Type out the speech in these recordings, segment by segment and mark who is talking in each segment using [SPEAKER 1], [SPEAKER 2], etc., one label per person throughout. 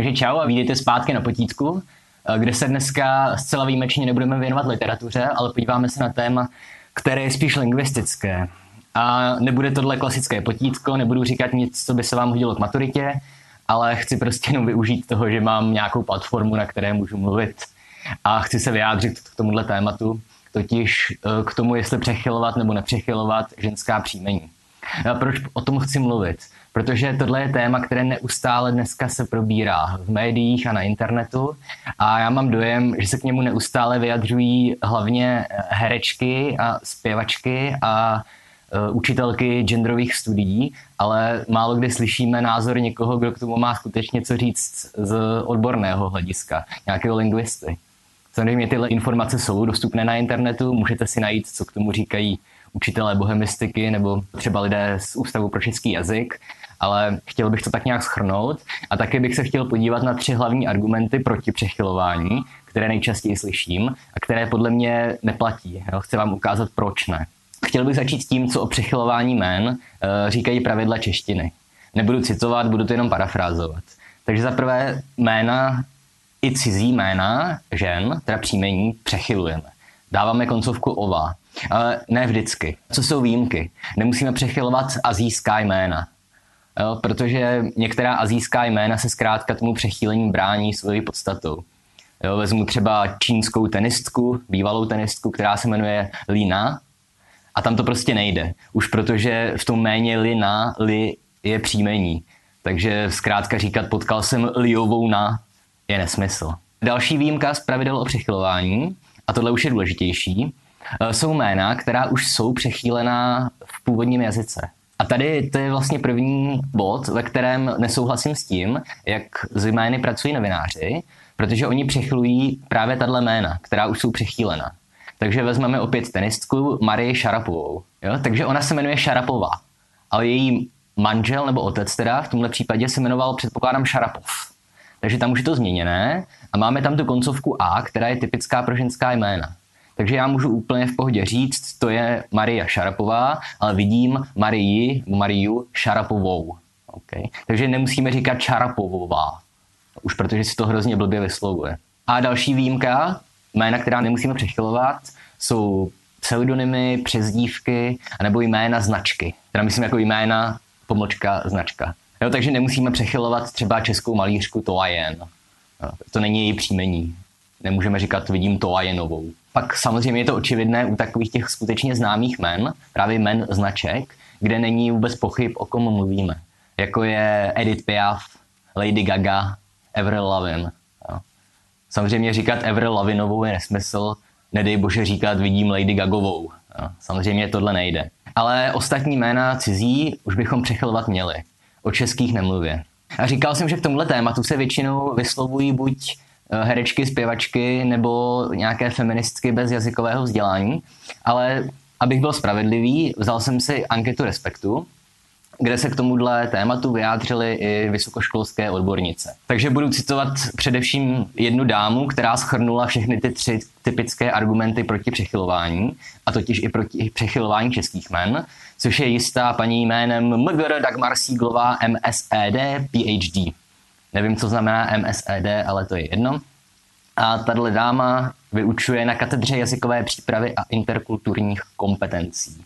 [SPEAKER 1] Takže čau a vítejte zpátky na potítku, eh, kde se dneska zcela výjimečně nebudeme věnovat literatuře, ale podíváme se na téma, které je spíš lingvistické. A nebude tohle klasické potítko, nebudu říkat nic, co by se vám hodilo k maturitě, ale chci prostě jenom využít toho, že mám nějakou platformu, na které můžu mluvit a chci se vyjádřit k tomuhle tématu, totiž eh, k tomu, jestli přechylovat nebo nepřechylovat ženská příjmení. A proč o tom chci mluvit? Protože tohle je téma, které neustále dneska se probírá v médiích a na internetu a já mám dojem, že se k němu neustále vyjadřují hlavně herečky a zpěvačky a uh, učitelky genderových studií, ale málo kdy slyšíme názor někoho, kdo k tomu má skutečně co říct z odborného hlediska, nějakého lingvisty. Samozřejmě tyhle informace jsou dostupné na internetu, můžete si najít, co k tomu říkají učitelé bohemistiky nebo třeba lidé z Ústavu pro český jazyk, ale chtěl bych to tak nějak schrnout a také bych se chtěl podívat na tři hlavní argumenty proti přechylování, které nejčastěji slyším a které podle mě neplatí. Jo? Chci vám ukázat, proč ne. Chtěl bych začít s tím, co o přechylování jmén uh, říkají pravidla češtiny. Nebudu citovat, budu to jenom parafrázovat. Takže za prvé jména i cizí jména žen, teda příjmení, přechylujeme. Dáváme koncovku ova, ne vždycky. Co jsou výjimky? Nemusíme přechylovat azijská jména. Jo, protože některá azijská jména se zkrátka tomu přechýlení brání svojí podstatou. Jo, vezmu třeba čínskou tenistku, bývalou tenistku, která se jmenuje Lina a tam to prostě nejde. Už protože v tom méně Lina, Li je příjmení. Takže zkrátka říkat potkal jsem Liovou na je nesmysl. Další výjimka z pravidel o přechylování, a tohle už je důležitější, jsou jména, která už jsou přechýlená v původním jazyce. A tady to je vlastně první bod, ve kterém nesouhlasím s tím, jak s jmény pracují novináři, protože oni přechylují právě tahle jména, která už jsou přechýlena. Takže vezmeme opět tenistku Marii Šarapovou. Jo? Takže ona se jmenuje Šarapová, ale její manžel nebo otec teda v tomhle případě se jmenoval, předpokládám, Šarapov. Takže tam už je to změněné a máme tam tu koncovku A, která je typická pro ženská jména. Takže já můžu úplně v pohodě říct, to je Maria Šarapová, ale vidím Marii, Mariu Šarapovou. Okay. Takže nemusíme říkat Šarapovová, už protože si to hrozně blbě vyslovuje. A další výjimka, jména, která nemusíme přechylovat, jsou pseudonymy, přezdívky, anebo jména značky. Teda myslím jako jména, pomlčka, značka. Jo, takže nemusíme přechylovat třeba českou malířku Toajen. To není její příjmení. Nemůžeme říkat vidím Toajenovou. Pak samozřejmě je to očividné u takových těch skutečně známých men, právě men značek, kde není vůbec pochyb, o kom mluvíme. Jako je Edith Piaf, Lady Gaga, Avril Lavigne. Samozřejmě říkat Avril Lavinovou je nesmysl, nedej bože říkat vidím Lady Gagovou. Samozřejmě tohle nejde. Ale ostatní jména cizí už bychom přechylovat měli o českých nemluvě. A říkal jsem, že k tomuhle tématu se většinou vyslovují buď herečky, zpěvačky nebo nějaké feministky bez jazykového vzdělání, ale abych byl spravedlivý, vzal jsem si anketu Respektu, kde se k tomuhle tématu vyjádřili i vysokoškolské odbornice. Takže budu citovat především jednu dámu, která schrnula všechny ty tři typické argumenty proti přechylování, a totiž i proti přechylování českých men, což je jistá paní jménem Mgr Dagmar Síglová MSED PhD. Nevím, co znamená MSED, ale to je jedno. A tahle dáma vyučuje na katedře jazykové přípravy a interkulturních kompetencí.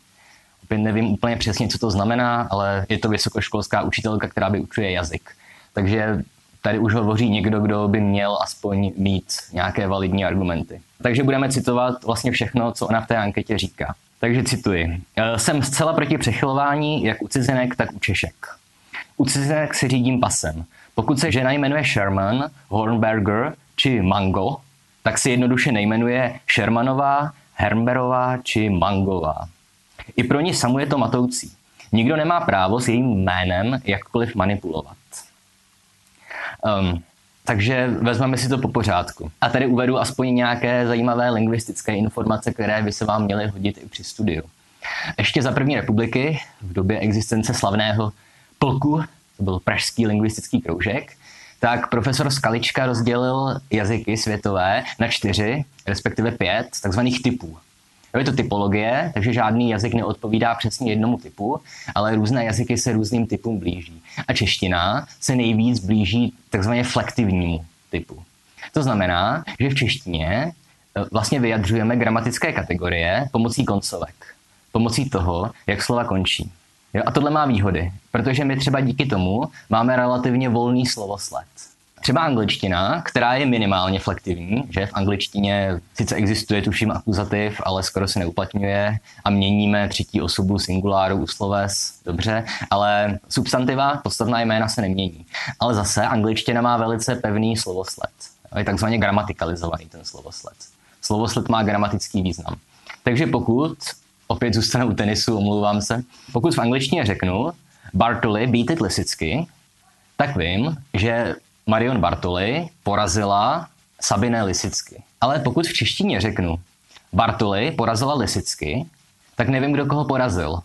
[SPEAKER 1] Opět nevím úplně přesně, co to znamená, ale je to vysokoškolská učitelka, která vyučuje jazyk. Takže tady už hovoří někdo, kdo by měl aspoň mít nějaké validní argumenty. Takže budeme citovat vlastně všechno, co ona v té anketě říká. Takže cituji. E, jsem zcela proti přechylování jak u cizinek, tak u Češek. U cizinek si řídím pasem. Pokud se žena jmenuje Sherman, Hornberger či Mango, tak si jednoduše nejmenuje Shermanová, Hermberová či Mangová. I pro ní samu je to matoucí. Nikdo nemá právo s jejím jménem jakkoliv manipulovat. Um, takže vezmeme si to po pořádku. A tady uvedu aspoň nějaké zajímavé lingvistické informace, které by se vám měly hodit i při studiu. Ještě za první republiky, v době existence slavného plku, to byl Pražský lingvistický kroužek, tak profesor Skalička rozdělil jazyky světové na čtyři, respektive pět takzvaných typů. Je to typologie, takže žádný jazyk neodpovídá přesně jednomu typu, ale různé jazyky se různým typům blíží. A čeština se nejvíc blíží takzvaně flektivnímu typu. To znamená, že v češtině e, vlastně vyjadřujeme gramatické kategorie pomocí koncovek, pomocí toho, jak slova končí. Jo, a tohle má výhody, protože my třeba díky tomu máme relativně volný slovosled. Třeba angličtina, která je minimálně flektivní, že v angličtině sice existuje tuším akuzativ, ale skoro se neuplatňuje a měníme třetí osobu singuláru u sloves, dobře, ale substantiva, podstatná jména se nemění. Ale zase angličtina má velice pevný slovosled. Je takzvaně gramatikalizovaný ten slovosled. Slovosled má gramatický význam. Takže pokud, opět zůstanu u tenisu, omlouvám se, pokud v angličtině řeknu Bartoli beat it Lisicky, tak vím, že Marion Bartoli porazila Sabine Lisicky. Ale pokud v češtině řeknu Bartoli porazila Lisicky, tak nevím, kdo koho porazil.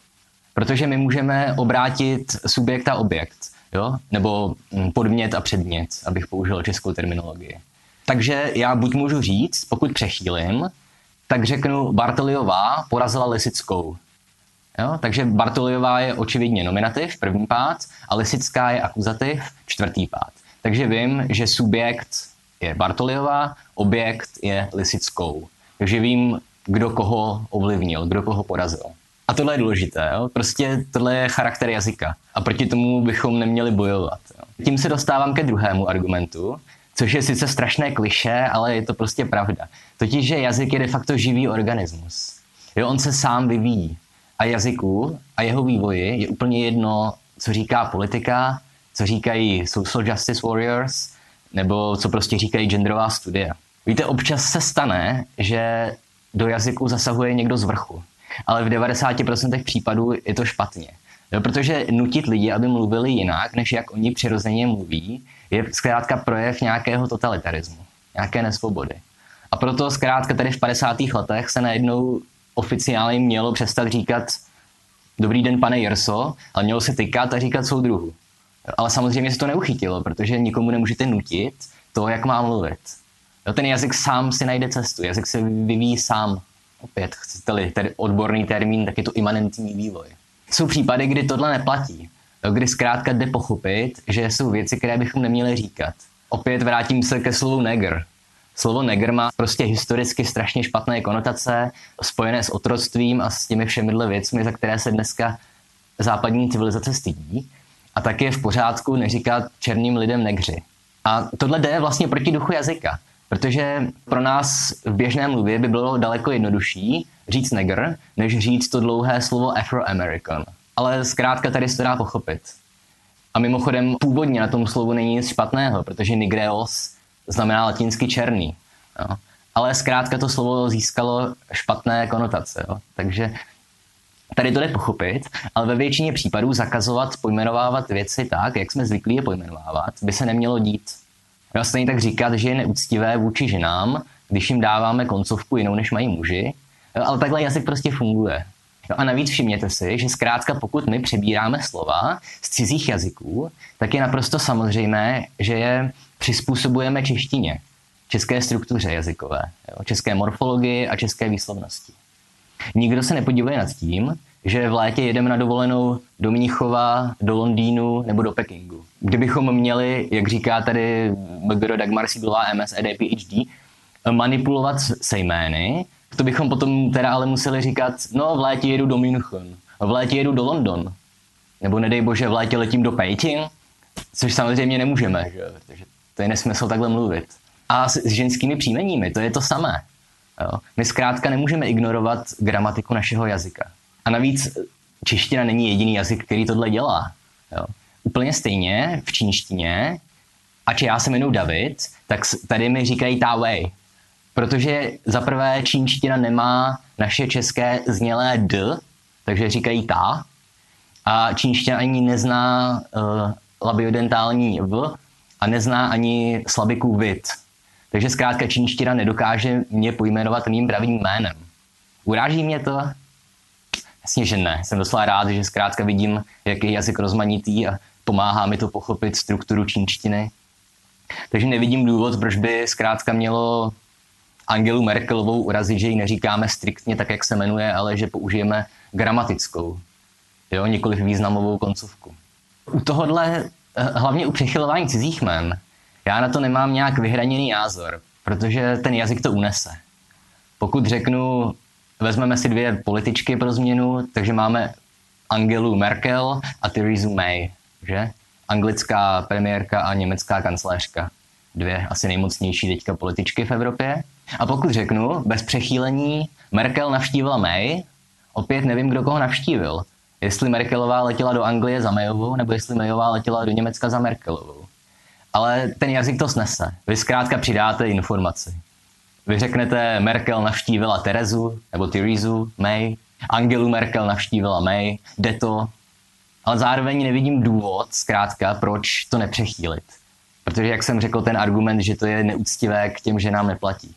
[SPEAKER 1] Protože my můžeme obrátit subjekt a objekt, jo? nebo hm, podmět a předmět, abych použil českou terminologii. Takže já buď můžu říct, pokud přechýlím, tak řeknu Bartoliová porazila Lisickou. Jo? Takže Bartoliová je očividně nominativ, první pád, a Lisická je akuzativ, čtvrtý pád. Takže vím, že subjekt je Bartoliová, objekt je Lisickou. Takže vím, kdo koho ovlivnil, kdo koho porazil. A tohle je důležité. Jo? Prostě tohle je charakter jazyka. A proti tomu bychom neměli bojovat. Jo? Tím se dostávám ke druhému argumentu, což je sice strašné kliše, ale je to prostě pravda. Totiž, že jazyk je de facto živý organismus. Jo, on se sám vyvíjí. A jazyku a jeho vývoji je úplně jedno, co říká politika, co říkají social justice warriors, nebo co prostě říkají genderová studia. Víte, občas se stane, že do jazyku zasahuje někdo z vrchu, ale v 90% případů je to špatně. Jo, protože nutit lidi, aby mluvili jinak, než jak oni přirozeně mluví, je zkrátka projev nějakého totalitarismu, nějaké nesvobody. A proto zkrátka tady v 50. letech se najednou oficiálně mělo přestat říkat dobrý den, pane Jerso, ale mělo se tykat a říkat soudruhu. Ale samozřejmě se to neuchytilo, protože nikomu nemůžete nutit to, jak má mluvit. Jo, ten jazyk sám si najde cestu, jazyk se vyvíjí sám. Opět, chcete-li tedy odborný termín, tak je to imanentní vývoj. Jsou případy, kdy tohle neplatí. Jo, kdy zkrátka jde pochopit, že jsou věci, které bychom neměli říkat. Opět vrátím se ke slovu neger. Slovo neger má prostě historicky strašně špatné konotace, spojené s otroctvím a s těmi všemi věcmi, za které se dneska západní civilizace stydí. A tak je v pořádku neříkat černým lidem negři. A tohle jde vlastně proti duchu jazyka, protože pro nás v běžné mluvě by bylo daleko jednodušší říct negr, než říct to dlouhé slovo Afro-American. Ale zkrátka tady se to dá pochopit. A mimochodem původně na tom slovu není nic špatného, protože nigreos znamená latinsky černý. Jo. Ale zkrátka to slovo získalo špatné konotace. Jo. Takže Tady to jde pochopit, ale ve většině případů zakazovat pojmenovávat věci tak, jak jsme zvyklí je pojmenovávat, by se nemělo dít. Vlastně tak říkat, že je neúctivé vůči ženám, když jim dáváme koncovku jinou, než mají muži, ale takhle jazyk prostě funguje. No a navíc všimněte si, že zkrátka pokud my přebíráme slova z cizích jazyků, tak je naprosto samozřejmé, že je přizpůsobujeme češtině, české struktuře jazykové, jo, české morfologii a české výslovnosti. Nikdo se nepodívá nad tím, že v létě jedeme na dovolenou do Mnichova, do Londýnu nebo do Pekingu. Kdybychom měli, jak říká tady MGR Dagmar Siblová MS ED PhD, manipulovat se jmény, to bychom potom teda ale museli říkat, no v létě jedu do München, v létě jedu do London, nebo nedej bože, v létě letím do Peking, což samozřejmě nemůžeme, že? protože to je nesmysl takhle mluvit. A s, s ženskými příjmeními, to je to samé. Jo? My zkrátka nemůžeme ignorovat gramatiku našeho jazyka. A navíc čeština není jediný jazyk, který tohle dělá. Jo? Úplně stejně v čínštině, ač já se jmenuji David, tak tady mi říkají Ta Wei. Protože za prvé čínština nemá naše české znělé D, takže říkají ta. A čínština ani nezná uh, labiodentální V a nezná ani slabiku vid. Takže zkrátka čínština nedokáže mě pojmenovat mým pravým jménem. Uráží mě to? Jasně, že ne. Jsem docela rád, že zkrátka vidím, jak je jazyk rozmanitý a pomáhá mi to pochopit strukturu čínštiny. Takže nevidím důvod, proč by zkrátka mělo Angelu Merkelovou urazit, že ji neříkáme striktně tak, jak se jmenuje, ale že použijeme gramatickou, jo, nikoliv významovou koncovku. U tohohle, eh, hlavně u přechylování cizích jmen, já na to nemám nějak vyhraněný názor, protože ten jazyk to unese. Pokud řeknu, vezmeme si dvě političky pro změnu, takže máme Angelu Merkel a Theresa May, že? Anglická premiérka a německá kancléřka. Dvě asi nejmocnější teďka političky v Evropě. A pokud řeknu, bez přechýlení, Merkel navštívila May, opět nevím, kdo koho navštívil. Jestli Merkelová letěla do Anglie za Mayovou, nebo jestli Mayová letěla do Německa za Merkelovou. Ale ten jazyk to snese. Vy zkrátka přidáte informaci. Vy řeknete, Merkel navštívila Terezu, nebo Terezu, May, Angelu Merkel navštívila May, jde to, ale zároveň nevidím důvod, zkrátka, proč to nepřechýlit. Protože, jak jsem řekl, ten argument, že to je neúctivé k těm, že nám neplatí.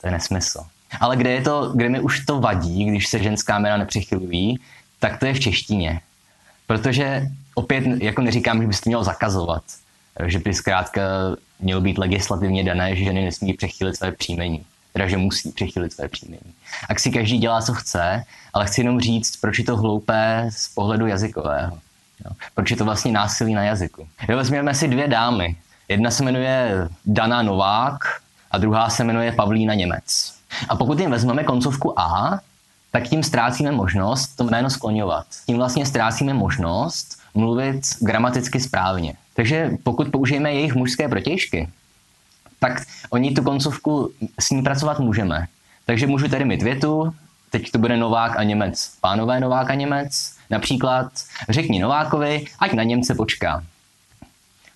[SPEAKER 1] To je nesmysl. Ale kde, je to, kde mi už to vadí, když se ženská jména nepřechylují, tak to je v češtině. Protože opět jako neříkám, že byste měl zakazovat, že by zkrátka mělo být legislativně dané, že ženy nesmí přechylit své příjmení. Teda, že musí přechylit své příjmení. A si každý dělá, co chce, ale chci jenom říct, proč je to hloupé z pohledu jazykového. Jo? Proč je to vlastně násilí na jazyku. Jo, vezměme si dvě dámy. Jedna se jmenuje Dana Novák a druhá se jmenuje Pavlína Němec. A pokud jim vezmeme koncovku A, tak tím ztrácíme možnost to jméno skloňovat. Tím vlastně ztrácíme možnost mluvit gramaticky správně. Takže pokud použijeme jejich mužské protějšky, tak oni tu koncovku s ní pracovat můžeme. Takže můžu tady mít větu, teď to bude Novák a Němec, pánové Novák a Němec, například řekni Novákovi, ať na Němce počká.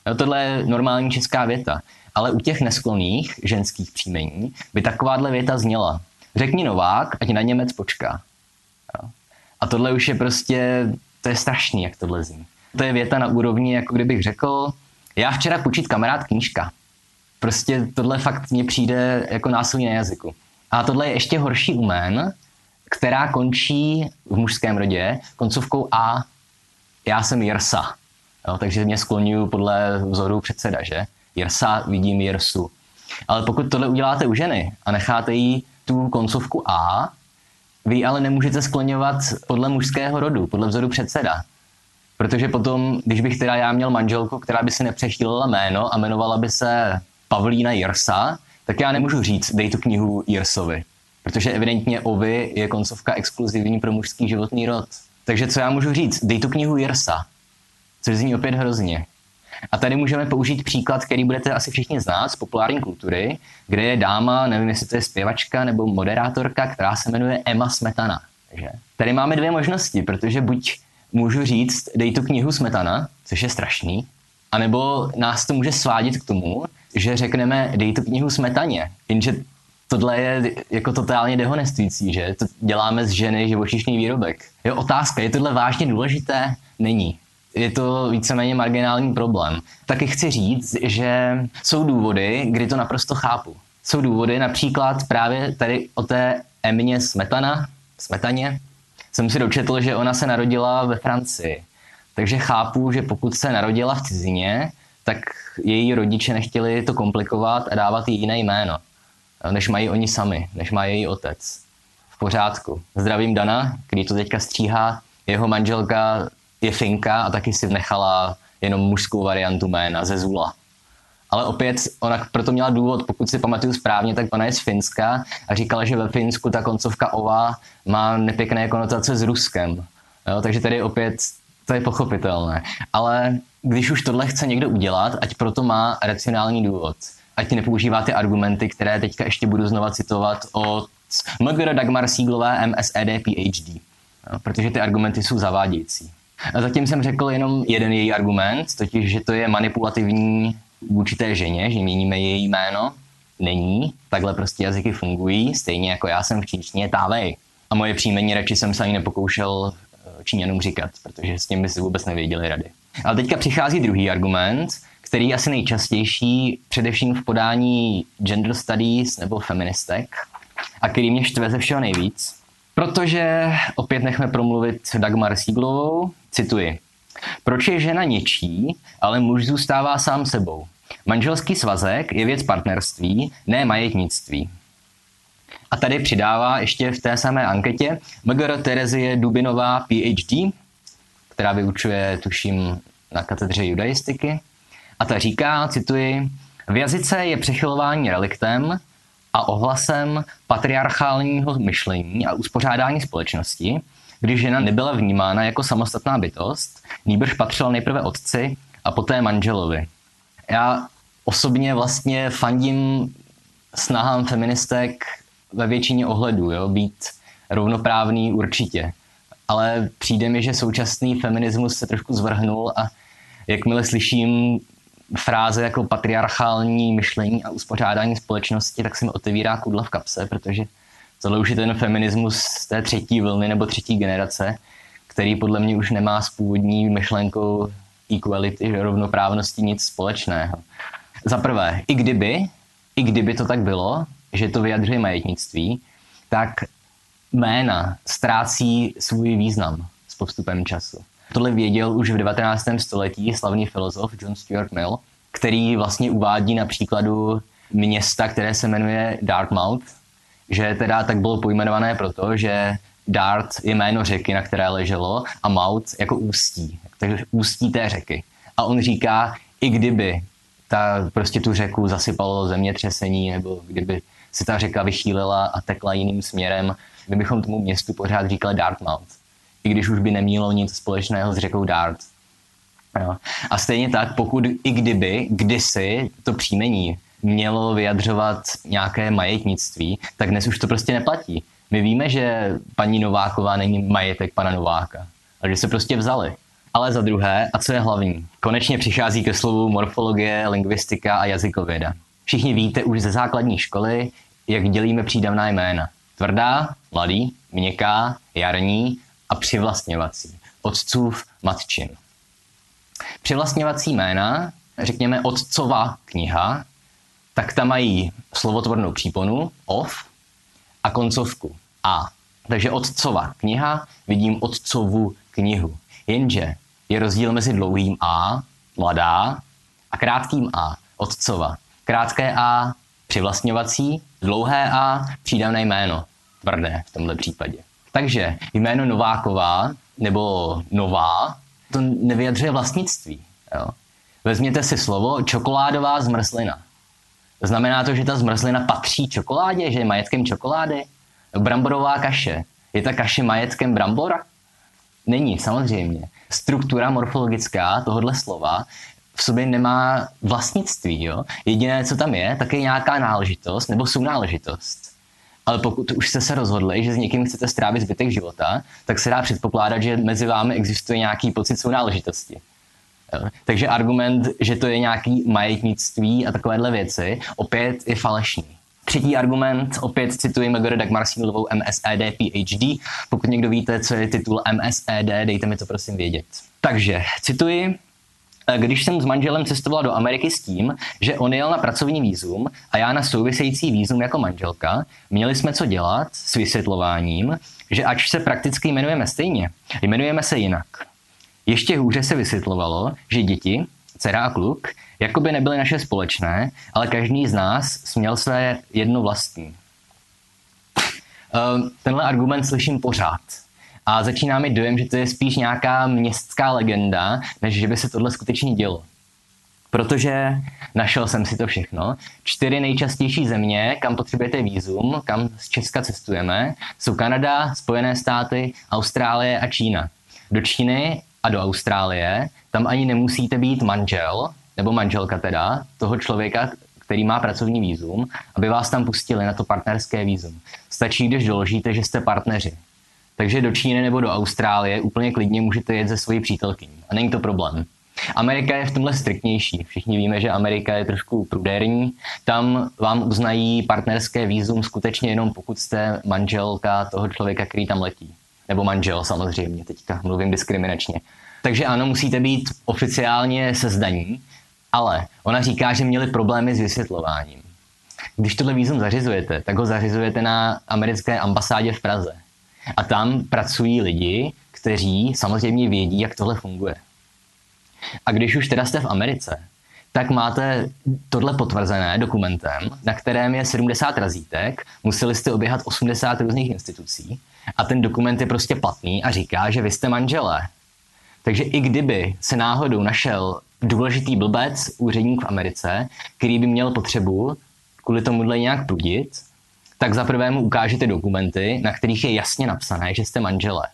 [SPEAKER 1] No, tohle je normální česká věta, ale u těch neskloných ženských příjmení by takováhle věta zněla. Řekni Novák, ať na Němec počká. A tohle už je prostě, to je strašný, jak tohle zní. To je věta na úrovni, jako kdybych řekl, já včera počít kamarád knížka. Prostě tohle fakt mně přijde jako násilí na jazyku. A tohle je ještě horší u men, která končí v mužském rodě koncovkou A. Já jsem Jirsa. Jo, takže mě skloňuju podle vzoru předseda, že? Jirsa vidím Jirsu. Ale pokud tohle uděláte u ženy a necháte jí tu koncovku A, vy ale nemůžete skloňovat podle mužského rodu, podle vzoru předseda. Protože potom, když bych teda já měl manželku, která by si nepřechýlila jméno a jmenovala by se Pavlína Jirsa, tak já nemůžu říct, dej tu knihu Jirsovi. Protože evidentně Ovi je koncovka exkluzivní pro mužský životní rod. Takže co já můžu říct? Dej tu knihu Jirsa. Což zní opět hrozně. A tady můžeme použít příklad, který budete asi všichni znát z populární kultury, kde je dáma, nevím, jestli to je zpěvačka nebo moderátorka, která se jmenuje Emma Smetana. Že? Tady máme dvě možnosti, protože buď můžu říct, dej tu knihu Smetana, což je strašný, anebo nás to může svádět k tomu, že řekneme, dej tu knihu Smetaně, jenže tohle je jako totálně dehonestující, že to děláme z ženy živočišný výrobek. Je otázka, je tohle vážně důležité? Není. Je to víceméně marginální problém. Taky chci říct, že jsou důvody, kdy to naprosto chápu. Jsou důvody, například právě tady o té Emině Smetana, Smetaně, jsem si dočetl, že ona se narodila ve Francii. Takže chápu, že pokud se narodila v cizině, tak její rodiče nechtěli to komplikovat a dávat jí jiné jméno, než mají oni sami, než má její otec. V pořádku. Zdravím Dana, který to teďka stříhá. Jeho manželka je Finka a taky si nechala jenom mužskou variantu jména ze Zula. Ale opět, ona proto měla důvod, pokud si pamatuju správně, tak ona je z Finska a říkala, že ve Finsku ta koncovka ova má nepěkné konotace s Ruskem. Jo, takže tady opět to je pochopitelné. Ale když už tohle chce někdo udělat, ať proto má racionální důvod. Ať nepoužívá ty argumenty, které teďka ještě budu znova citovat od MGR Dagmar Sieglové MSED PhD. Jo, protože ty argumenty jsou zavádějící. Zatím jsem řekl jenom jeden její argument, totiž, že to je manipulativní vůči té ženě, že měníme její jméno. Není, takhle prostě jazyky fungují, stejně jako já jsem v čínštině Távej. A moje příjmení radši jsem se ani nepokoušel eh, Číňanům říkat, protože s tím by si vůbec nevěděli rady. Ale teďka přichází druhý argument, který je asi nejčastější, především v podání gender studies nebo feministek, a který mě štve ze všeho nejvíc. Protože opět nechme promluvit Dagmar Sieglovou, cituji. Proč je žena něčí, ale muž zůstává sám sebou? Manželský svazek je věc partnerství, ne majetnictví. A tady přidává ještě v té samé anketě Megara Terezie Dubinová PhD, která vyučuje, tuším, na katedře judaistiky. A ta říká, cituji, v jazyce je přechylování reliktem a ohlasem patriarchálního myšlení a uspořádání společnosti, když žena nebyla vnímána jako samostatná bytost, nýbrž patřila nejprve otci a poté manželovi. Já osobně vlastně fandím snahám feministek ve většině ohledů, jo, být rovnoprávný určitě. Ale přijde mi, že současný feminismus se trošku zvrhnul a jakmile slyším fráze jako patriarchální myšlení a uspořádání společnosti, tak se mi otevírá kudla v kapse, protože tohle už je ten feminismus té třetí vlny nebo třetí generace, který podle mě už nemá s původní myšlenkou equality, rovnoprávnosti nic společného. Za prvé, i kdyby, i kdyby to tak bylo, že to vyjadřuje majetnictví, tak jména ztrácí svůj význam s postupem času. Tohle věděl už v 19. století slavný filozof John Stuart Mill, který vlastně uvádí na příkladu města, které se jmenuje Dartmouth, že teda tak bylo pojmenované proto, že Dart je jméno řeky, na které leželo, a Mouth jako ústí, takže ústí té řeky. A on říká, i kdyby ta, prostě tu řeku zasypalo zemětřesení, nebo kdyby se ta řeka vychýlila a tekla jiným směrem, my bychom tomu městu pořád říkali Dartmouth, i když už by nemělo nic společného s řekou Dart. Jo. A stejně tak, pokud i kdyby kdysi to příjmení mělo vyjadřovat nějaké majetnictví, tak dnes už to prostě neplatí. My víme, že paní Nováková není majetek pana Nováka, ale že se prostě vzali. Ale za druhé, a co je hlavní, konečně přichází ke slovu morfologie, lingvistika a jazykověda. Všichni víte už ze základní školy, jak dělíme přídavná jména. Tvrdá, mladý, měkká, jarní a přivlastňovací. Otcův matčin. Přivlastňovací jména, řekněme otcova kniha, tak tam mají slovotvornou příponu of a koncovku a. Takže otcova kniha, vidím otcovu knihu. Jenže je rozdíl mezi dlouhým a, mladá, a krátkým a, otcova. Krátké a, přivlastňovací, dlouhé a, přídavné jméno, tvrdé v tomto případě. Takže jméno Nováková nebo Nová, to nevyjadřuje vlastnictví. Jo. Vezměte si slovo čokoládová zmrzlina. Znamená to, že ta zmrzlina patří čokoládě, že je majetkem čokolády? Bramborová kaše. Je ta kaše majetkem brambora? Není, samozřejmě. Struktura morfologická tohohle slova v sobě nemá vlastnictví. Jo? Jediné, co tam je, tak je nějaká náležitost nebo sounáležitost. Ale pokud už jste se rozhodli, že s někým chcete strávit zbytek života, tak se dá předpokládat, že mezi vámi existuje nějaký pocit sounáležitosti. Jo? Takže argument, že to je nějaký majetnictví a takovéhle věci, opět je falešný. Třetí argument, opět cituji Megore Dagmarsínovou MSED PhD. Pokud někdo víte, co je titul MSED, dejte mi to prosím vědět. Takže, cituji, když jsem s manželem cestovala do Ameriky s tím, že on jel na pracovní výzum a já na související výzum jako manželka, měli jsme co dělat s vysvětlováním, že ač se prakticky jmenujeme stejně, jmenujeme se jinak. Ještě hůře se vysvětlovalo, že děti, dcera a kluk, jakoby nebyly naše společné, ale každý z nás směl své jedno vlastní. Ehm, tenhle argument slyším pořád. A začíná mi dojem, že to je spíš nějaká městská legenda, než že by se tohle skutečně dělo. Protože našel jsem si to všechno. Čtyři nejčastější země, kam potřebujete výzum, kam z Česka cestujeme, jsou Kanada, Spojené státy, Austrálie a Čína. Do Číny a do Austrálie, tam ani nemusíte být manžel, nebo manželka teda, toho člověka, který má pracovní výzum, aby vás tam pustili na to partnerské výzum. Stačí, když doložíte, že jste partneři. Takže do Číny nebo do Austrálie úplně klidně můžete jet ze svojí přítelkyní. A není to problém. Amerika je v tomhle striktnější. Všichni víme, že Amerika je trošku prudérní. Tam vám uznají partnerské výzum skutečně jenom pokud jste manželka toho člověka, který tam letí. Nebo manžel samozřejmě, teďka mluvím diskriminačně. Takže ano, musíte být oficiálně sezdaní, ale ona říká, že měli problémy s vysvětlováním. Když tohle výzum zařizujete, tak ho zařizujete na americké ambasádě v Praze. A tam pracují lidi, kteří samozřejmě vědí, jak tohle funguje. A když už teda jste v Americe, tak máte tohle potvrzené dokumentem, na kterém je 70 razítek, museli jste oběhat 80 různých institucí a ten dokument je prostě platný a říká, že vy jste manželé. Takže i kdyby se náhodou našel důležitý blbec, úředník v Americe, který by měl potřebu kvůli tomuhle nějak prudit, tak za prvé mu ukážete dokumenty, na kterých je jasně napsané, že jste manželé.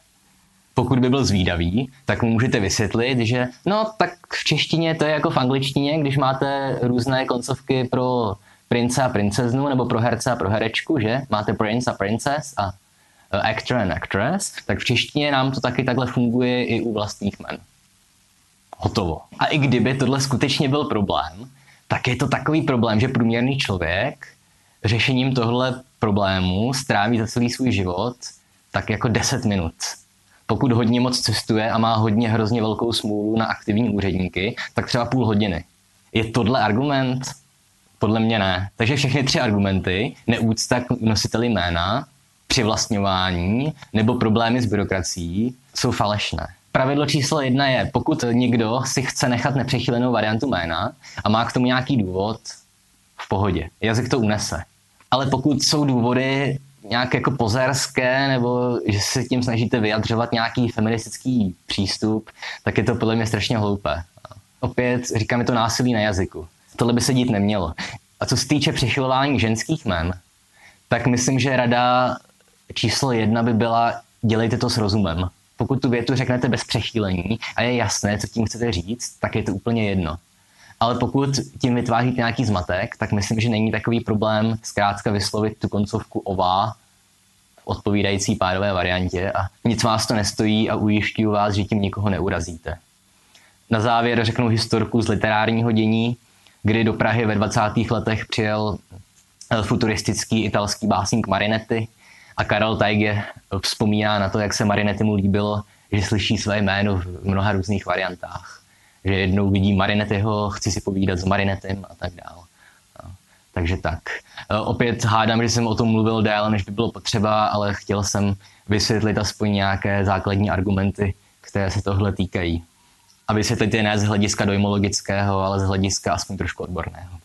[SPEAKER 1] Pokud by byl zvídavý, tak mu můžete vysvětlit, že no tak v češtině to je jako v angličtině, když máte různé koncovky pro prince a princeznu, nebo pro herce a pro herečku, že? Máte prince a princess a actor and actress, tak v češtině nám to taky takhle funguje i u vlastních men. Hotovo. A i kdyby tohle skutečně byl problém, tak je to takový problém, že průměrný člověk řešením tohle problému stráví za celý svůj život tak jako 10 minut. Pokud hodně moc cestuje a má hodně hrozně velkou smůlu na aktivní úředníky, tak třeba půl hodiny. Je tohle argument? Podle mě ne. Takže všechny tři argumenty, neúcta k nositeli jména, přivlastňování nebo problémy s byrokracií, jsou falešné. Pravidlo číslo jedna je, pokud někdo si chce nechat nepřechylenou variantu jména a má k tomu nějaký důvod, v pohodě. Jazyk to unese. Ale pokud jsou důvody nějak jako pozerské, nebo že se tím snažíte vyjadřovat nějaký feministický přístup, tak je to podle mě strašně hloupé. Opět říkám, je to násilí na jazyku. Tohle by se dít nemělo. A co se týče přechylování ženských jmen, tak myslím, že rada číslo jedna by byla dělejte to s rozumem. Pokud tu větu řeknete bez přechýlení a je jasné, co tím chcete říct, tak je to úplně jedno. Ale pokud tím vytváříte nějaký zmatek, tak myslím, že není takový problém zkrátka vyslovit tu koncovku ová v odpovídající párové variantě a nic vás to nestojí a ujišťuju vás, že tím nikoho neurazíte. Na závěr řeknu historku z literárního dění, kdy do Prahy ve 20. letech přijel eh, futuristický italský básník Marinetti a Karel Tajge vzpomíná na to, jak se Marinetti mu líbilo, že slyší své jméno v mnoha různých variantách že jednou vidí Marinetyho, chci si povídat s Marinetem a tak dále. Takže tak. E, opět hádám, že jsem o tom mluvil déle, než by bylo potřeba, ale chtěl jsem vysvětlit aspoň nějaké základní argumenty, které se tohle týkají. A vysvětlit je ne z hlediska dojmologického, ale z hlediska aspoň trošku odborného.